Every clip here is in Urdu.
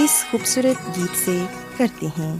اس خوبصورت گیت سے کرتے ہیں۔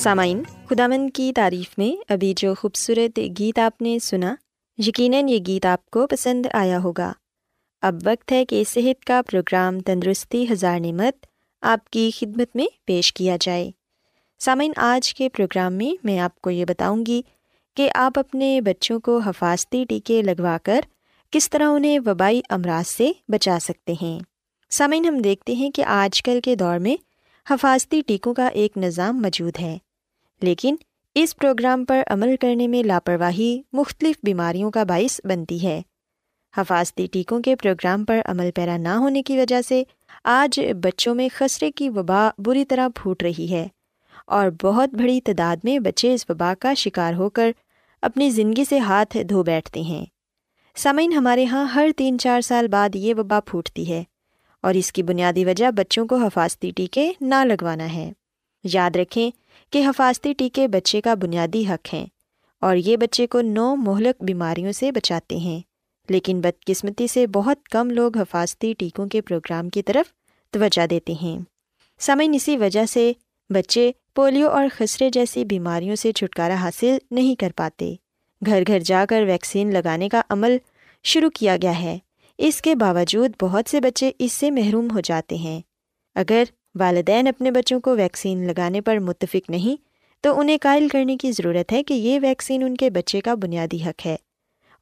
سامعین خدامن کی تعریف میں ابھی جو خوبصورت گیت آپ نے سنا، یقیناً یہ گیت آپ کو پسند آیا ہوگا۔ اب وقت ہے کہ صحت کا پروگرام تندرستی ہزار نعمت آپ کی خدمت میں پیش کیا جائے۔ سامعین، آج کے پروگرام میں میں آپ کو یہ بتاؤں گی کہ آپ اپنے بچوں کو حفاظتی ٹیکے لگوا کر کس طرح انہیں وبائی امراض سے بچا سکتے ہیں۔ سامعین، ہم دیکھتے ہیں کہ آج کل کے دور میں حفاظتی ٹیکوں کا ایک نظام موجود ہے۔ لیکن اس پروگرام پر عمل کرنے میں لاپرواہی مختلف بیماریوں کا باعث بنتی ہے۔ حفاظتی ٹیکوں کے پروگرام پر عمل پیرا نہ ہونے کی وجہ سے آج بچوں میں خسرے کی وبا بری طرح پھوٹ رہی ہے اور بہت بڑی تعداد میں بچے اس وبا کا شکار ہو کر اپنی زندگی سے ہاتھ دھو بیٹھتے ہیں۔ سامعین، ہمارے یہاں ہر تین چار سال بعد یہ وبا پھوٹتی ہے اور اس کی بنیادی وجہ بچوں کو حفاظتی ٹیکے نہ لگوانا ہے۔ یاد رکھیں کہ حفاظتی ٹیکے بچے کا بنیادی حق ہیں اور یہ بچے کو نو مہلک بیماریوں سے بچاتے ہیں۔ لیکن بدقسمتی سے بہت کم لوگ حفاظتی ٹیکوں کے پروگرام کی طرف توجہ دیتے ہیں۔ سمعین اسی وجہ سے بچے پولیو اور خسرے جیسی بیماریوں سے چھٹکارا حاصل نہیں کر پاتے۔ گھر گھر جا کر ویکسین لگانے کا عمل شروع کیا گیا ہے۔ اس کے باوجود بہت سے بچے اس سے محروم ہو جاتے ہیں۔ اگر والدین اپنے بچوں کو ویکسین لگانے پر متفق نہیں، تو انہیں قائل کرنے کی ضرورت ہے کہ یہ ویکسین ان کے بچے کا بنیادی حق ہے،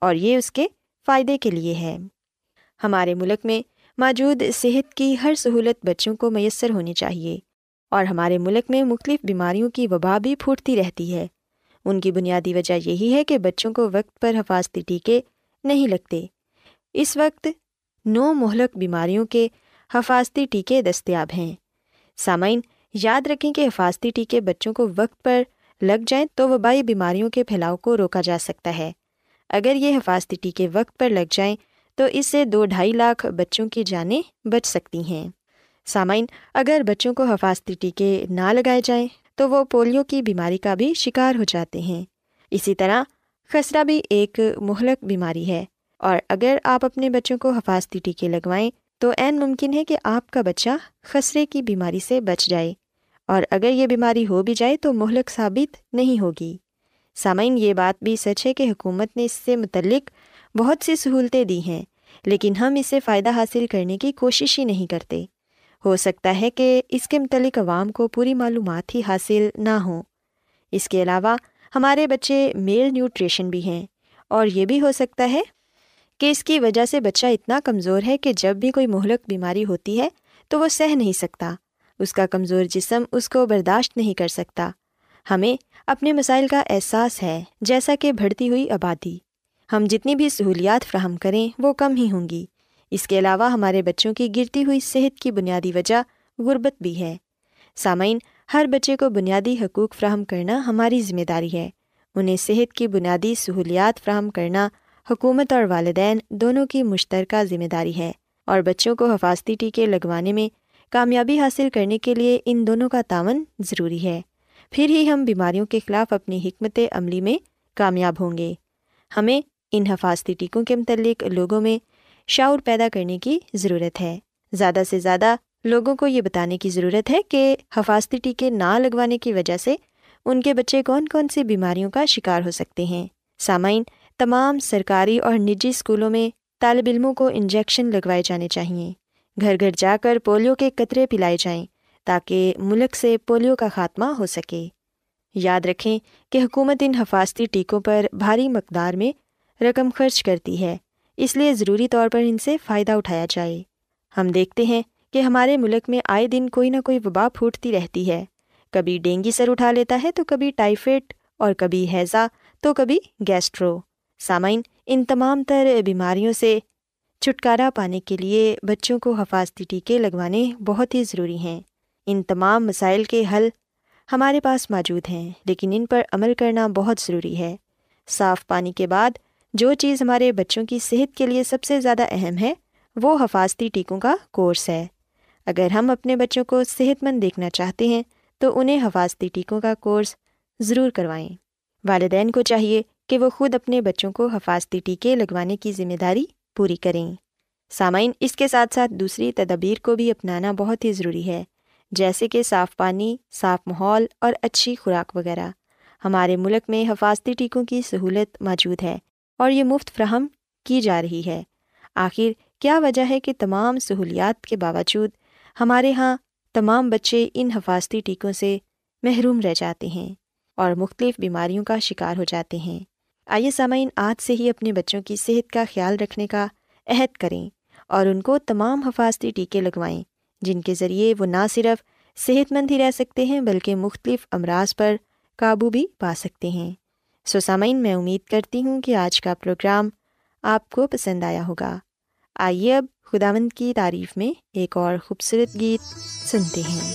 اور یہ اس کے فائدے کے لیے ہے۔ ہمارے ملک میں موجود صحت کی ہر سہولت بچوں کو میسر ہونی چاہیے، اور ہمارے ملک میں مختلف بیماریوں کی وبا بھی پھوٹتی رہتی ہے۔ ان کی بنیادی وجہ یہی ہے کہ بچوں کو وقت پر حفاظتی ٹیکے نہیں لگتے۔ اس وقت نو مہلک بیماریوں کے حفاظتی ٹیکے دستیاب ہیں۔ سامعین، یاد رکھیں کہ حفاظتی ٹیکے بچوں کو وقت پر لگ جائیں تو وبائی بیماریوں کے پھیلاؤ کو روکا جا سکتا ہے۔ اگر یہ حفاظتی ٹیکے وقت پر لگ جائیں تو اس سے دو ڈھائی لاکھ بچوں کی جانیں بچ سکتی ہیں۔ سامعین، اگر بچوں کو حفاظتی ٹیکے نہ لگائے جائیں تو وہ پولیو کی بیماری کا بھی شکار ہو جاتے ہیں۔ اسی طرح، خسرہ بھی ایک مہلک بیماری ہے اور اگر آپ اپنے بچوں کو حفاظتی ٹیکے لگوائیں تو عین ممکن ہے کہ آپ کا بچہ خسرے کی بیماری سے بچ جائے اور اگر یہ بیماری ہو بھی جائے تو مہلک ثابت نہیں ہوگی۔ سامعین، یہ بات بھی سچ ہے کہ حکومت نے اس سے متعلق بہت سی سہولتیں دی ہیں، لیکن ہم اس سے فائدہ حاصل کرنے کی کوشش ہی نہیں کرتے۔ ہو سکتا ہے کہ اس کے متعلق عوام کو پوری معلومات ہی حاصل نہ ہوں اس کے علاوہ ہمارے بچے میل نیوٹریشن بھی ہیں اور یہ بھی ہو سکتا ہے کہ اس کی وجہ سے بچہ اتنا کمزور ہے کہ جب بھی کوئی مہلک بیماری ہوتی ہے تو وہ سہ نہیں سکتا۔ اس کا کمزور جسم اس کو برداشت نہیں کر سکتا۔ ہمیں اپنے مسائل کا احساس ہے، جیسا کہ بڑھتی ہوئی آبادی۔ ہم جتنی بھی سہولیات فراہم کریں، وہ کم ہی ہوں گی۔ اس کے علاوہ ہمارے بچوں کی گرتی ہوئی صحت کی بنیادی وجہ غربت بھی ہے۔ سامعین، ہر بچے کو بنیادی حقوق فراہم کرنا ہماری ذمہ داری ہے۔ انہیں صحت کی بنیادی سہولیات فراہم کرنا حکومت اور والدین دونوں کی مشترکہ ذمہ داری ہے اور بچوں کو حفاظتی ٹیکے لگوانے میں کامیابی حاصل کرنے کے لیے ان دونوں کا تعاون ضروری ہے۔ پھر ہی ہم بیماریوں کے خلاف اپنی حکمت عملی میں کامیاب ہوں گے۔ ہمیں ان حفاظتی ٹیکوں کے متعلق لوگوں میں شعور پیدا کرنے کی ضرورت ہے۔ زیادہ سے زیادہ لوگوں کو یہ بتانے کی ضرورت ہے کہ حفاظتی ٹیکے نہ لگوانے کی وجہ سے ان کے بچے کون کون سی بیماریوں کا شکار ہو سکتے ہیں۔ سامعین تمام سرکاری اور نجی اسکولوں میں طالب علموں کو انجیکشن لگوائے جانے چاہئیں گھر گھر جا کر پولیو کے قطرے پلائے جائیں تاکہ ملک سے پولیو کا خاتمہ ہو سکے۔ یاد رکھیں کہ حکومت ان حفاظتی ٹیکوں پر بھاری مقدار میں رقم خرچ کرتی ہے۔ اس لیے ضروری طور پر ان سے فائدہ اٹھایا جائے۔ ہم دیکھتے ہیں کہ ہمارے ملک میں آئے دن کوئی نہ کوئی وبا پھوٹتی رہتی ہے۔ کبھی ڈینگی سر اٹھا لیتا ہے تو کبھی ٹائیفائڈ اور کبھی ہیضا تو کبھی گیسٹرو۔ سامعین، ان تمام تر بیماریوں سے چھٹکارا پانے کے لیے بچوں کو حفاظتی ٹیکے لگوانے بہت ہی ضروری ہیں۔ ان تمام مسائل کے حل ہمارے پاس موجود ہیں، لیکن ان پر عمل کرنا بہت ضروری ہے۔ صاف پانی کے بعد جو چیز ہمارے بچوں کی صحت کے لیے سب سے زیادہ اہم ہے، وہ حفاظتی ٹیکوں کا کورس ہے۔ اگر ہم اپنے بچوں کو صحت مند دیکھنا چاہتے ہیں، تو انہیں حفاظتی ٹیکوں کا کورس ضرور کروائیں۔ والدین کو چاہیے کہ وہ خود اپنے بچوں کو حفاظتی ٹیکے لگوانے کی ذمہ داری پوری کریں۔ سامعین، اس کے ساتھ ساتھ دوسری تدابیر کو بھی اپنانا بہت ہی ضروری ہے، جیسے کہ صاف پانی، صاف ماحول اور اچھی خوراک وغیرہ۔ ہمارے ملک میں حفاظتی ٹیکوں کی سہولت موجود ہے اور یہ مفت فراہم کی جا رہی ہے۔ آخر، کیا وجہ ہے کہ تمام سہولیات کے باوجود ہمارے یہاں تمام بچے ان حفاظتی ٹیکوں سے محروم رہ جاتے ہیں اور مختلف بیماریوں کا شکار ہو جاتے ہیں؟ آئیے سامعین، آج سے ہی اپنے بچوں کی صحت کا خیال رکھنے کا عہد کریں اور ان کو تمام حفاظتی ٹیکے لگوائیں، جن کے ذریعے وہ نہ صرف صحت مند ہی رہ سکتے ہیں بلکہ مختلف امراض پر قابو بھی پا سکتے ہیں۔ سو سامعین، میں امید کرتی ہوں کہ آج کا پروگرام آپ کو پسند آیا ہوگا۔ آئیے اب خداوند کی تعریف میں ایک اور خوبصورت گیت سنتے ہیں۔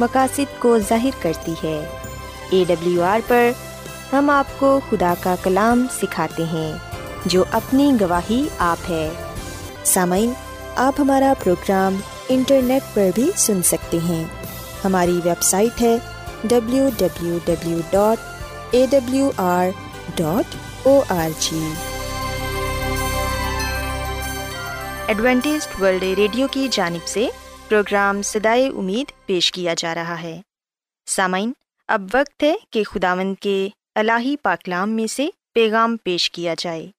مقاصد کو ظاہر کرتی ہے۔ اے ڈبلیو آر پر ہم آپ کو خدا کا کلام سکھاتے ہیں، جو اپنی گواہی آپ ہے۔ سامعین، آپ ہمارا پروگرام انٹرنیٹ پر بھی سن سکتے ہیں۔ ہماری ویب سائٹ ہے W W W dot A W R dot O R G Adventist World radio کی جانب سے پروگرام سدائے امید پیش کیا جا رہا ہے۔ سامعین، اب وقت ہے کہ خداوند کے الہی پاکلام میں سے پیغام پیش کیا جائے۔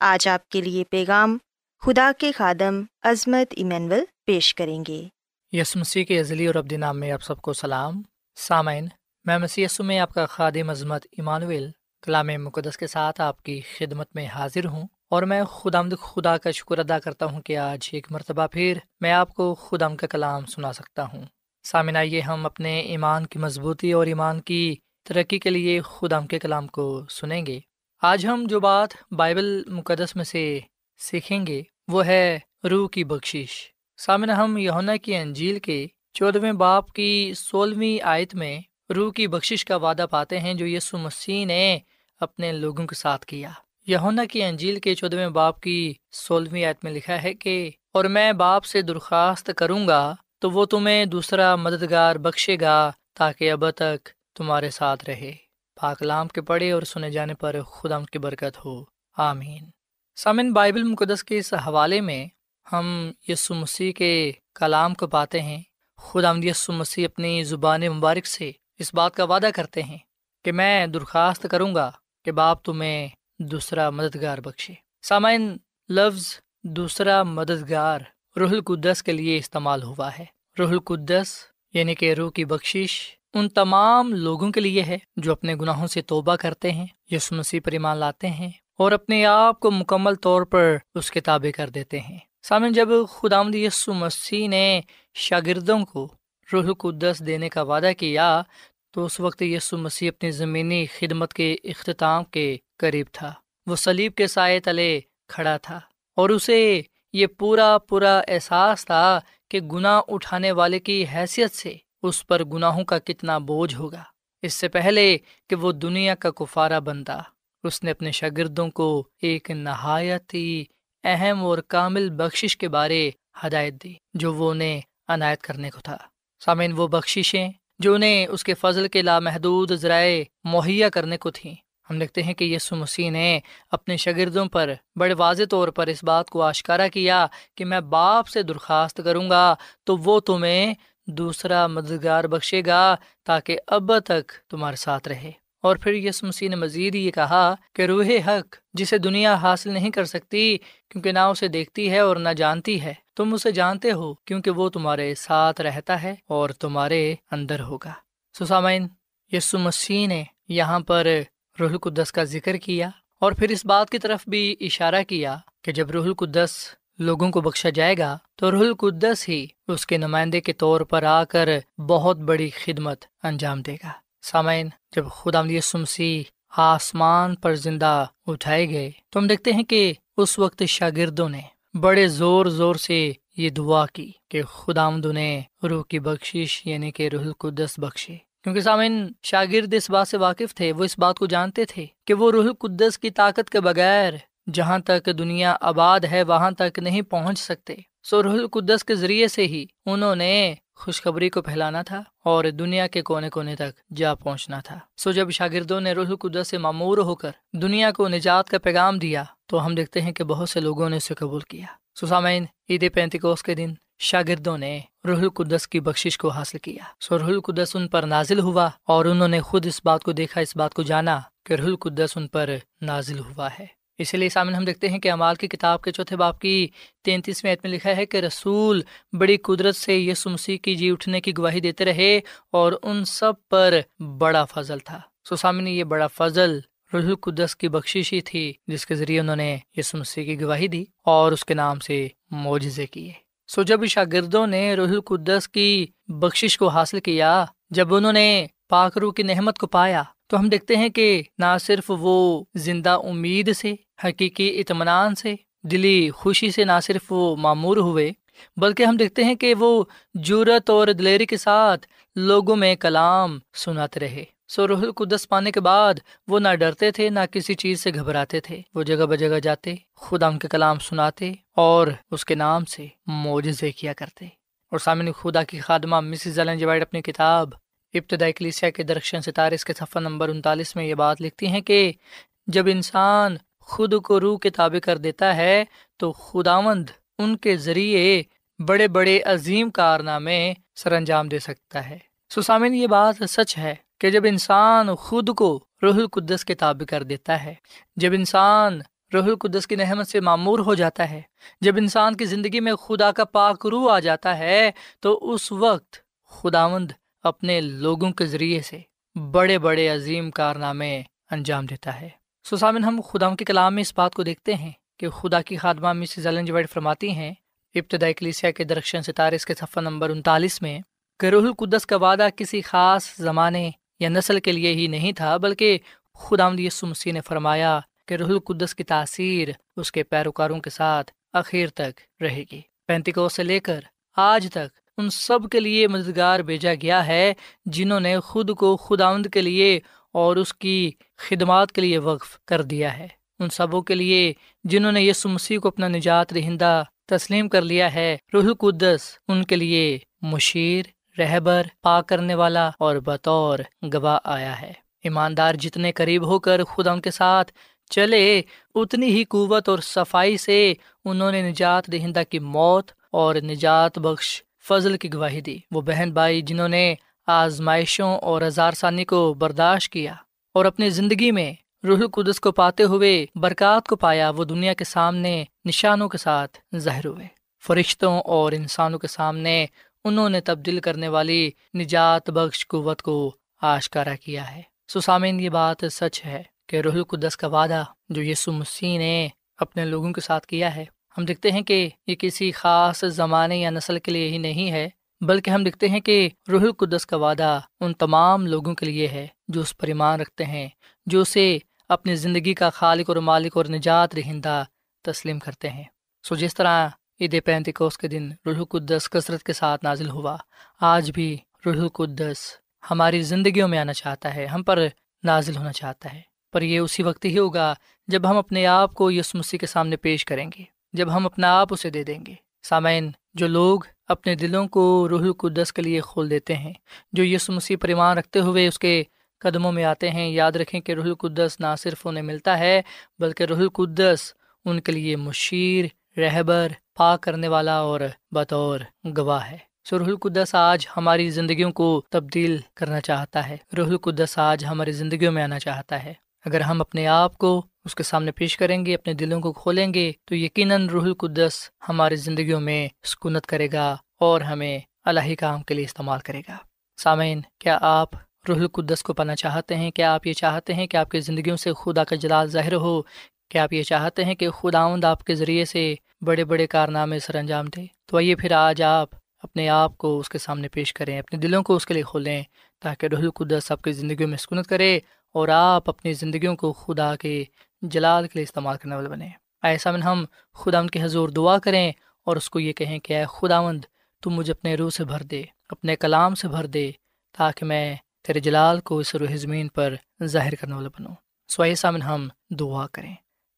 آج آپ کے لیے پیغام خدا کے خادم عظمت ایمینول پیش کریں گے۔ یس مسیح کے عزلی اور ابدی نام میں آپ سب کو سلام۔ سامعین، میں مسی میں آپ کا خادم عظمت ایمانویل کلام مقدس کے ساتھ آپ کی خدمت میں حاضر ہوں۔ اور میں خدام خدا کا شکر ادا کرتا ہوں کہ آج ایک مرتبہ پھر میں آپ کو خدم کا کلام سنا سکتا ہوں۔ سامن آئیے ہم اپنے ایمان کی مضبوطی اور ایمان کی ترقی کے لیے خدم کے کلام کو سنیں گے۔ آج ہم جو بات بائبل مقدس میں سے سیکھیں گے وہ ہے روح کی بخشش۔ سامنا ہم یونا کی انجیل کے چودہویں باپ کی سولہویں آیت میں روح کی بخشش کا وعدہ پاتے ہیں جو یسو مسیح نے اپنے لوگوں کے ساتھ کیا۔ یونا کی انجیل کے چودہویں باپ کی سولہویں آیت میں لکھا ہے کہ، اور میں باپ سے درخواست کروں گا تو وہ تمہیں دوسرا مددگار بخشے گا تاکہ اب تک تمہارے ساتھ رہے۔ پاکلام کے پڑھے اور سنے جانے پر خدا کی برکت ہو۔ آمین۔ سامن بائبل مقدس کے اس حوالے میں ہم یسو مسیح کے کلام کو پاتے ہیں۔ خدا یسو مسیح اپنی زبان مبارک سے اس بات کا وعدہ کرتے ہیں کہ میں درخواست کروں گا کہ باپ تمہیں دوسرا مددگار بخشے۔ سامعین، لفظ دوسرا مددگار روح القدس کے لیے استعمال ہوا ہے۔ روح القدس یعنی کہ روح کی بخشش ان تمام لوگوں کے لیے ہے جو اپنے گناہوں سے توبہ کرتے ہیں یس مسیح پر ایمان لاتے ہیں اور اپنے آپ کو مکمل طور پر اس کے تابع کر دیتے ہیں۔ سامن جب خدا یسو مسیح نے شاگردوں کو روح القدس دینے کا وعدہ کیا تو اس وقت یسو مسیح اپنی زمینی خدمت کے اختتام کے قریب تھا۔ وہ سلیب کے سائے تلے کھڑا تھا اور اسے یہ پورا پورا احساس تھا کہ گناہ اٹھانے والے کی حیثیت سے اس پر گناہوں کا کتنا بوجھ ہوگا۔ اس سے پہلے کہ وہ دنیا کا کفارہ بنتا، اس نے اپنے شاگردوں کو ایک نہایت ہی اہم اور کامل بخشش کے بارے ہدایت دی، جو وہ انہیں عنایت کرنے کو تھا۔ سامعین، وہ بخشیں جو انہیں اس کے فضل کے لامحدود ذرائع مہیا کرنے کو تھیں۔ ہم لکھتے ہیں کہ یسو مسیح نے اپنے شاگردوں پر بڑے واضح طور پر اس بات کو آشکارا کیا کہ میں باپ سے درخواست کروں گا تو وہ تمہیں دوسرا مددگار بخشے گا تاکہ اب تک تمہارے ساتھ رہے۔ اور پھر یس مسیح نے مزید یہ کہا کہ روح حق جسے دنیا حاصل نہیں کر سکتی کیونکہ نہ اسے دیکھتی ہے اور نہ جانتی ہے۔ تم اسے جانتے ہو کیونکہ وہ تمہارے ساتھ رہتا ہے اور تمہارے اندر ہوگا۔ سسامین یسو مسیح نے یہاں پر روح القدس کا ذکر کیا اور پھر اس بات کی طرف بھی اشارہ کیا کہ جب روح القدس لوگوں کو بخشا جائے گا تو روح القدس ہی اس کے نمائندے کے طور پر آ کر بہت بڑی خدمت انجام دے گا۔ سامعین، جب خدا سمسی آسمان پر زندہ اٹھائے گئے، تو ہم دیکھتے ہیں کہ اس وقت شاگردوں نے بڑے زور زور سے یہ دعا کی کہ خدا نے روح کی بخشش یعنی کہ روح القدس بخشے۔ کیونکہ سامعین، شاگرد اس بات سے واقف تھے، وہ اس بات کو جانتے تھے کہ وہ روح القدس کی طاقت کے بغیر جہاں تک دنیا آباد ہے، وہاں تک نہیں پہنچ سکتے۔ سو روح القدس کے ذریعے سے ہی انہوں نے خوشخبری کو پھیلانا تھا اور دنیا کے کونے کونے تک جا پہنچنا تھا۔ سو جب شاگردوں نے روح القدس سے معمور ہو کر دنیا کو نجات کا پیغام دیا تو ہم دیکھتے ہیں کہ بہت سے لوگوں نے اسے قبول کیا۔ سسامین عید پینتکوس کے دن شاگردوں نے روح القدس کی بخشش کو حاصل کیا۔ سو روح القدس ان پر نازل ہوا اور انہوں نے خود اس بات کو دیکھا، اس بات کو جانا کہ روح القدس ان پر نازل ہوا ہے۔ اسی لیے سامنے ہم دیکھتے ہیں کہ امال کی کتاب کے چوتھے باپ کی تینتیسویں عید میں لکھا ہے کہ رسول بڑی قدرت سے یسو مسیح کی جی اٹھنے کی گواہی دیتے رہے اور ان سب پر بڑا فضل تھا۔ سو سامنے یہ بڑا فضل روح القدس کی بخشش ہی تھی، جس کے ذریعے انہوں نے یسو مسیح کی گواہی دی اور اس کے نام سے معجزے کیے۔ سو جب شاگردوں نے روح القدس کی بخشش کو حاصل کیا، جب انہوں نے پاکرو کی نحمت کو پایا، تو ہم دیکھتے ہیں کہ نہ صرف وہ زندہ امید سے، حقیقی اطمینان سے، دلی خوشی سے نہ صرف وہ معمور ہوئے، بلکہ ہم دیکھتے ہیں کہ وہ جورت اور دلیری کے ساتھ لوگوں میں کلام سناتے رہے۔ سو روح القدس پانے کے بعد وہ نہ ڈرتے تھے، نہ کسی چیز سے گھبراتے تھے۔ وہ جگہ بجگہ جاتے، خدا ان کے کلام سناتے اور اس کے نام سے معجزے کیا کرتے۔ اور سامنے خدا کی خادمہ مسز جوائڈ جی اپنی کتاب ابتدائی کلیسیا کے درخشن ستارے اس کے صفحہ نمبر انتالیس میں یہ بات لکھتی ہیں کہ جب انسان خود کو روح کے تابع کر دیتا ہے تو خداوند ان کے ذریعے بڑے بڑے عظیم کارنامے سر انجام دے سکتا ہے۔ سسامن یہ بات سچ ہے۔ کہ جب انسان خود کو روح القدس کے تابع کر دیتا ہے، جب انسان روح القدس کی نحمت سے معمور ہو جاتا ہے، جب انسان کی زندگی میں خدا کا پاک روح آ جاتا ہے، تو اس وقت خداوند اپنے لوگوں کے ذریعے سے بڑے بڑے عظیم کارنامے انجام دیتا ہے۔ سسامن ہم خدا کے کلام میں اس بات کو دیکھتے ہیں کہ خدا کی خادمہ مسز ویڈ فرماتی ہیں، ابتدائی کلیسیا کے درخشن ستارے اس کے صفحہ نمبر انتالیس میں، کہ روح القدس کا وعدہ کسی خاص زمانے یا نسل کے لیے ہی نہیں تھا، بلکہ خدا یسو مسیح نے فرمایا کہ روح القدس کی تاثیر اس کے پیروکاروں کے ساتھ اخیر تک رہے گی۔ پینتیکو سے لے کر آج تک ان سب کے لیے مددگار بھیجا گیا ہے جنہوں نے خود کو خداوند کے لیے اور اس کی خدمات کے لیے وقف کر دیا ہے۔ ان سبوں کے لیے جنہوں نے یسو مسیح کو اپنا نجات رہندہ تسلیم کر لیا ہے، روح القدس ان کے لیے مشیر رہبر پا کرنے والا اور بطور گواہ آیا ہے۔ ایماندار جتنے قریب ہو کر خدا ان کے ساتھ چلے، اتنی ہی قوت اور صفائی سے انہوں نے نجات دہندہ کی موت اور نجات بخش فضل کی گواہی دی۔ وہ بہن بھائی جنہوں نے آزمائشوں اور ہزار ثانی کو برداشت کیا اور اپنی زندگی میں روح القدس کو پاتے ہوئے برکات کو پایا، وہ دنیا کے سامنے نشانوں کے ساتھ ظاہر ہوئے۔ فرشتوں اور انسانوں کے سامنے انہوں نے تبدیل کرنے والی نجات بخش قوت کو آشکارا کیا ہے۔ سسامین یہ بات سچ ہے کہ روح القدس کا وعدہ جو یسو مسیح نے اپنے لوگوں کے ساتھ کیا ہے، ہم دیکھتے ہیں کہ یہ کسی خاص زمانے یا نسل کے لیے ہی نہیں ہے، بلکہ ہم دیکھتے ہیں کہ روح القدس کا وعدہ ان تمام لوگوں کے لیے ہے جو اس پر ایمان رکھتے ہیں، جو اسے اپنی زندگی کا خالق اور مالک اور نجات رہندہ تسلیم کرتے ہیں۔ سو جس طرح عید پینتکوس کے دن روح القدس کثرت کے ساتھ نازل ہوا۔ آج بھی روح القدس ہماری زندگیوں میں آنا چاہتا ہے، ہم پر نازل ہونا چاہتا ہے۔ پر یہ اسی وقت ہی ہوگا جب ہم اپنے آپ کو یس مسیح کے سامنے پیش کریں گے، جب ہم اپنا آپ اسے دے دیں گے۔ سامعین، جو لوگ اپنے دلوں کو روح القدس کے لیے کھول دیتے ہیں، جو یس مسیح پریمان رکھتے ہوئے اس کے قدموں میں آتے ہیں، یاد رکھیں کہ روح القدس نہ صرف انہیں ملتا ہے، بلکہ روح القدس ان کے لیے مشیر رہبر پا کرنے والا اور بطور گواہ ہے۔ سو روح القدس آج ہماری زندگیوں کو تبدیل کرنا چاہتا ہے۔ روح القدس آج ہماری زندگیوں میں آنا چاہتا ہے۔ اگر ہم اپنے آپ کو اس کے سامنے پیش کریں گے، اپنے دلوں کو کھولیں گے، تو یقیناً روح القدس ہماری زندگیوں میں سکونت کرے گا اور ہمیں الہی کام کے لیے استعمال کرے گا۔ سامعین، کیا آپ روح القدس کو پانا چاہتے ہیں؟ کیا آپ یہ چاہتے ہیں کہ آپ کی زندگیوں سے خدا کا جلال ظاہر ہو؟ کیا آپ یہ چاہتے ہیں کہ خداوند آپ کے ذریعے سے بڑے بڑے کارنامے سر انجام دے۔ تو آئیے پھر آج آپ اپنے آپ کو اس کے سامنے پیش کریں، اپنے دلوں کو اس کے لیے کھولیں تاکہ رح القدس آپ کی زندگیوں میں سکونت کرے اور آپ اپنی زندگیوں کو خدا کے جلال کے لیے استعمال کرنے والے بنے ایسا من ہم خدا کے حضور دعا کریں اور اس کو یہ کہیں کہ اے خدا مند تم مجھے اپنے روح سے بھر دے، اپنے کلام سے بھر دے تاکہ میں تیرے جلال کو اس روح زمین پر ظاہر کرنے والا بنوں۔ سو ایسا من ہم دعا کریں۔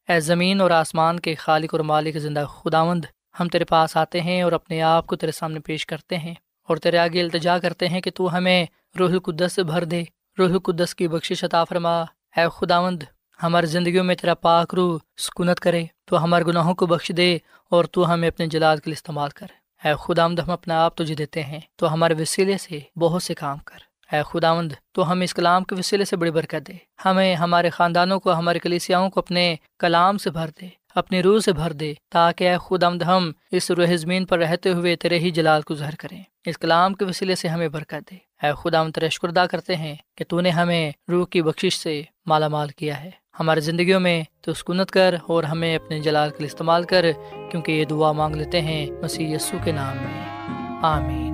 اے زمین اور آسمان کے خالق اور مالک زندہ خداوند، ہم تیرے پاس آتے ہیں اور اپنے آپ کو تیرے سامنے پیش کرتے ہیں اور تیرے آگے التجا کرتے ہیں کہ تو ہمیں روح القدس سے بھر دے۔ روح القدس کی بخش عطا فرما۔ اے خداوند، ہماری زندگیوں میں تیرا پاک روح سکونت کرے۔ تو ہمارے گناہوں کو بخش دے اور تو ہمیں اپنے جلال کے لیے استعمال کر۔ اے خداوند، ہم اپنا آپ تجھے دیتے ہیں۔ تو ہمارے وسیلے سے بہت سے کام کر۔ اے خداوند، تو ہم اس کلام کے وسیلے سے بڑی برکت دے۔ ہمیں ہمارے خاندانوں کو، ہمارے کلیسیاؤں کو اپنے کلام سے بھر دے، اپنی روح سے بھر دے، تاکہ اے خود آمد ہم اس روح زمین پر رہتے ہوئے تیرے ہی جلال کو ظہر کریں۔ اس کلام کے وسیلے سے ہمیں برکت دے۔ اے خدا ہم تیرے شکردہ کرتے ہیں کہ تو نے ہمیں روح کی بخشش سے مالا مال کیا ہے۔ ہماری زندگیوں میں تو سکونت کر اور ہمیں اپنے جلال کے لیے استعمال کر، کیونکہ یہ دعا مانگ لیتے ہیں مسیح یسو کے نام میں۔ آمین۔